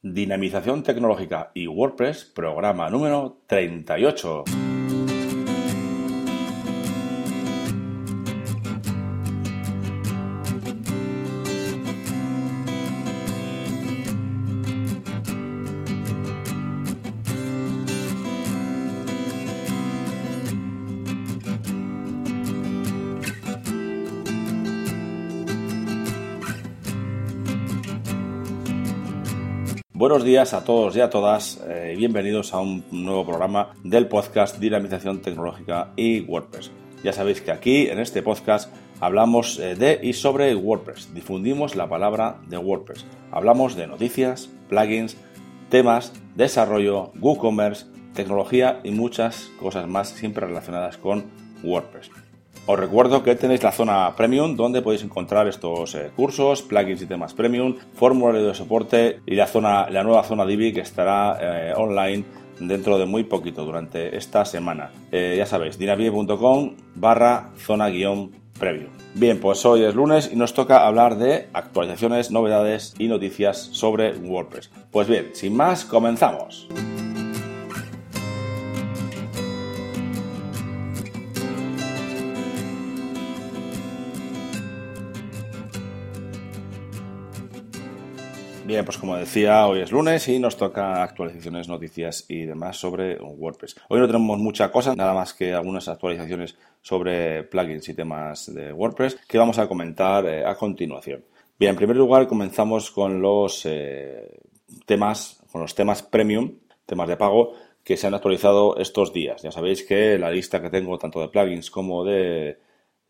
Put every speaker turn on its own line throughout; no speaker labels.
Dinamización tecnológica y WordPress, programa número 38. Buenos días a todos y a todas y eh, bienvenidos a un nuevo programa del podcast Dinamización Tecnológica y WordPress. Ya sabéis que aquí en este podcast hablamos eh, de y sobre WordPress, difundimos la palabra de WordPress, hablamos de noticias, plugins, temas, desarrollo, WooCommerce, tecnología y muchas cosas más siempre relacionadas con WordPress. Os recuerdo que tenéis la zona premium donde podéis encontrar estos eh, cursos, plugins y temas premium, formulario de soporte y la zona, la nueva zona Divi que estará eh, online dentro de muy poquito durante esta semana. Eh, ya sabéis, dinavie.com barra zona guion premium. Bien, pues hoy es lunes y nos toca hablar de actualizaciones, novedades y noticias sobre WordPress. Pues bien, sin más, comenzamos. Bien, pues como decía, hoy es lunes y nos toca actualizaciones, noticias y demás sobre WordPress. Hoy no tenemos mucha cosa, nada más que algunas actualizaciones sobre plugins y temas de WordPress que vamos a comentar eh, a continuación. Bien, en primer lugar comenzamos con los eh, temas, con los temas premium, temas de pago que se han actualizado estos días. Ya sabéis que la lista que tengo tanto de plugins como de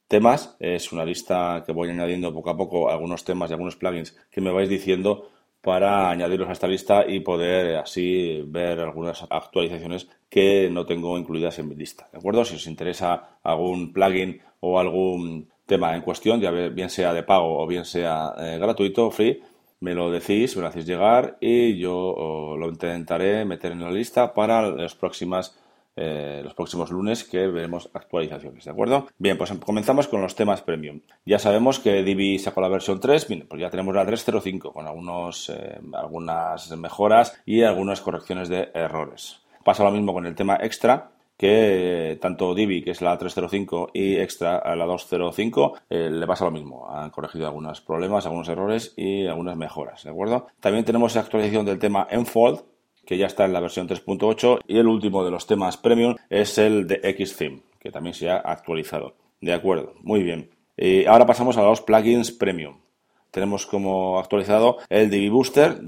temas es una lista que voy añadiendo poco a poco algunos temas y algunos plugins que me vais diciendo para añadirlos a esta lista y poder así ver algunas actualizaciones que no tengo incluidas en mi lista. ¿De acuerdo? Si os interesa algún plugin o algún tema en cuestión, ya bien sea de pago o bien sea eh, gratuito, free, me lo decís, me lo hacéis llegar y yo lo intentaré meter en la lista para las próximas eh, los próximos lunes que veremos actualizaciones, ¿de acuerdo? Bien, pues comenzamos con los temas premium. Ya sabemos que Divi sacó la versión 3, pues ya tenemos la 3.05 con algunos, eh, algunas mejoras y algunas correcciones de errores. Pasa lo mismo con el tema extra, que tanto Divi, que es la 305, y Extra, la 205, eh, le pasa lo mismo. Han corregido algunos problemas, algunos errores y algunas mejoras, ¿de acuerdo? También tenemos la actualización del tema Enfold, que ya está en la versión 3.8 y el último de los temas premium es el de Xtheme, que también se ha actualizado. De acuerdo, muy bien. Y ahora pasamos a los plugins premium. Tenemos como actualizado el DB Booster,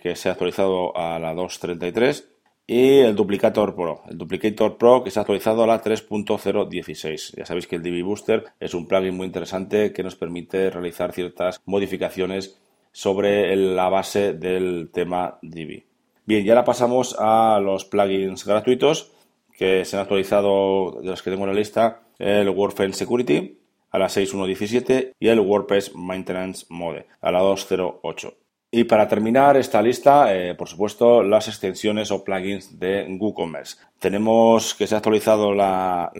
que se ha actualizado a la 2.33, y el Duplicator Pro. El Duplicator Pro que se ha actualizado a la 3.016. Ya sabéis que el DB Booster es un plugin muy interesante que nos permite realizar ciertas modificaciones sobre la base del tema DB. Bien, y ahora pasamos a los plugins gratuitos que se han actualizado de los que tengo en la lista, el WordFence Security a la 6.1.17 y el WordPress Maintenance Mode a la 2.0.8. Y para terminar esta lista, eh, por supuesto, las extensiones o plugins de WooCommerce. Tenemos que se ha actualizado la,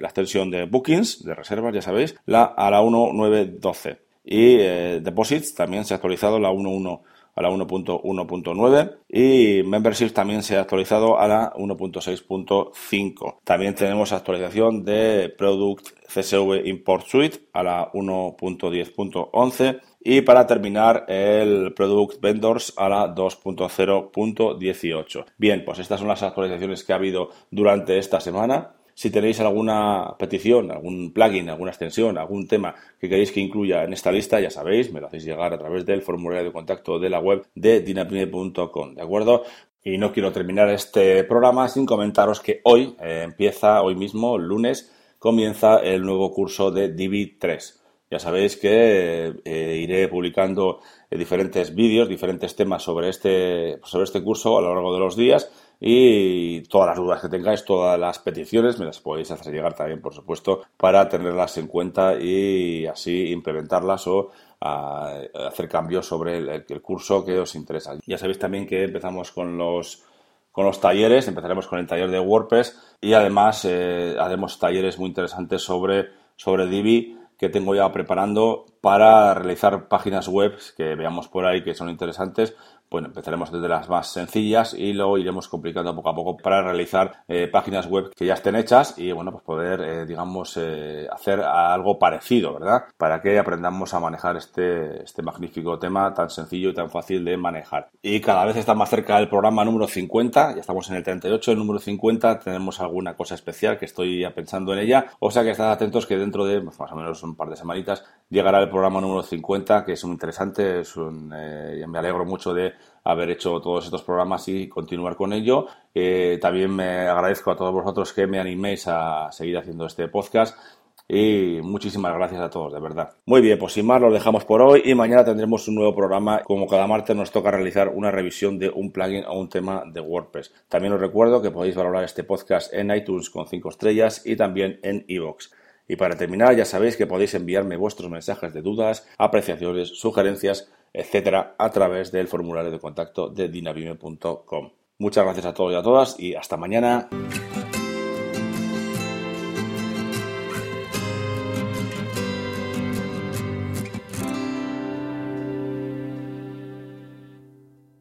extensión de bookings, de reservas, ya sabéis, la, a la 1.9.12. Y eh, deposits también se ha actualizado la 1.1 a la 1.1.9 y Membership también se ha actualizado a la 1.6.5. También tenemos actualización de Product CSV Import Suite a la 1.10.11 y para terminar el Product Vendors a la 2.0.18. Bien, pues estas son las actualizaciones que ha habido durante esta semana. Si tenéis alguna petición, algún plugin, alguna extensión, algún tema que queréis que incluya en esta lista, ya sabéis, me lo hacéis llegar a través del formulario de contacto de la web de dinapine.com, ¿de acuerdo? Y no quiero terminar este programa sin comentaros que hoy eh, empieza, hoy mismo, lunes, comienza el nuevo curso de DB3. Ya sabéis que eh, iré publicando eh, diferentes vídeos, diferentes temas sobre este, sobre este curso a lo largo de los días y todas las dudas que tengáis, todas las peticiones, me las podéis hacer llegar también, por supuesto, para tenerlas en cuenta y así implementarlas o hacer cambios sobre el, curso que os interesa. Ya sabéis también que empezamos con los con los talleres, empezaremos con el taller de WordPress y además eh, haremos talleres muy interesantes sobre, sobre Divi que tengo ya preparando para realizar páginas web que veamos por ahí que son interesantes bueno, empezaremos desde las más sencillas y luego iremos complicando poco a poco para realizar eh, páginas web que ya estén hechas y bueno, pues poder, eh, digamos, eh, hacer algo parecido, ¿verdad? Para que aprendamos a manejar este, este magnífico tema tan sencillo y tan fácil de manejar. Y cada vez está más cerca del programa número 50, ya estamos en el 38, el número 50, tenemos alguna cosa especial que estoy pensando en ella, o sea que estad atentos que dentro de pues, más o menos un par de semanitas llegará el programa número 50, que es muy interesante, es un, me alegro mucho de haber hecho todos estos programas y continuar con ello. Eh, también me agradezco a todos vosotros que me animéis a seguir haciendo este podcast. Y muchísimas gracias a todos, de verdad. Muy bien, pues sin más lo dejamos por hoy y mañana tendremos un nuevo programa. Como cada martes nos toca realizar una revisión de un plugin o un tema de WordPress. También os recuerdo que podéis valorar este podcast en iTunes con 5 estrellas y también en iVoox. Y para terminar, ya sabéis que podéis enviarme vuestros mensajes de dudas, apreciaciones, sugerencias etcétera, a través del formulario de contacto de dinavime.com. Muchas gracias a todos y a todas y hasta mañana.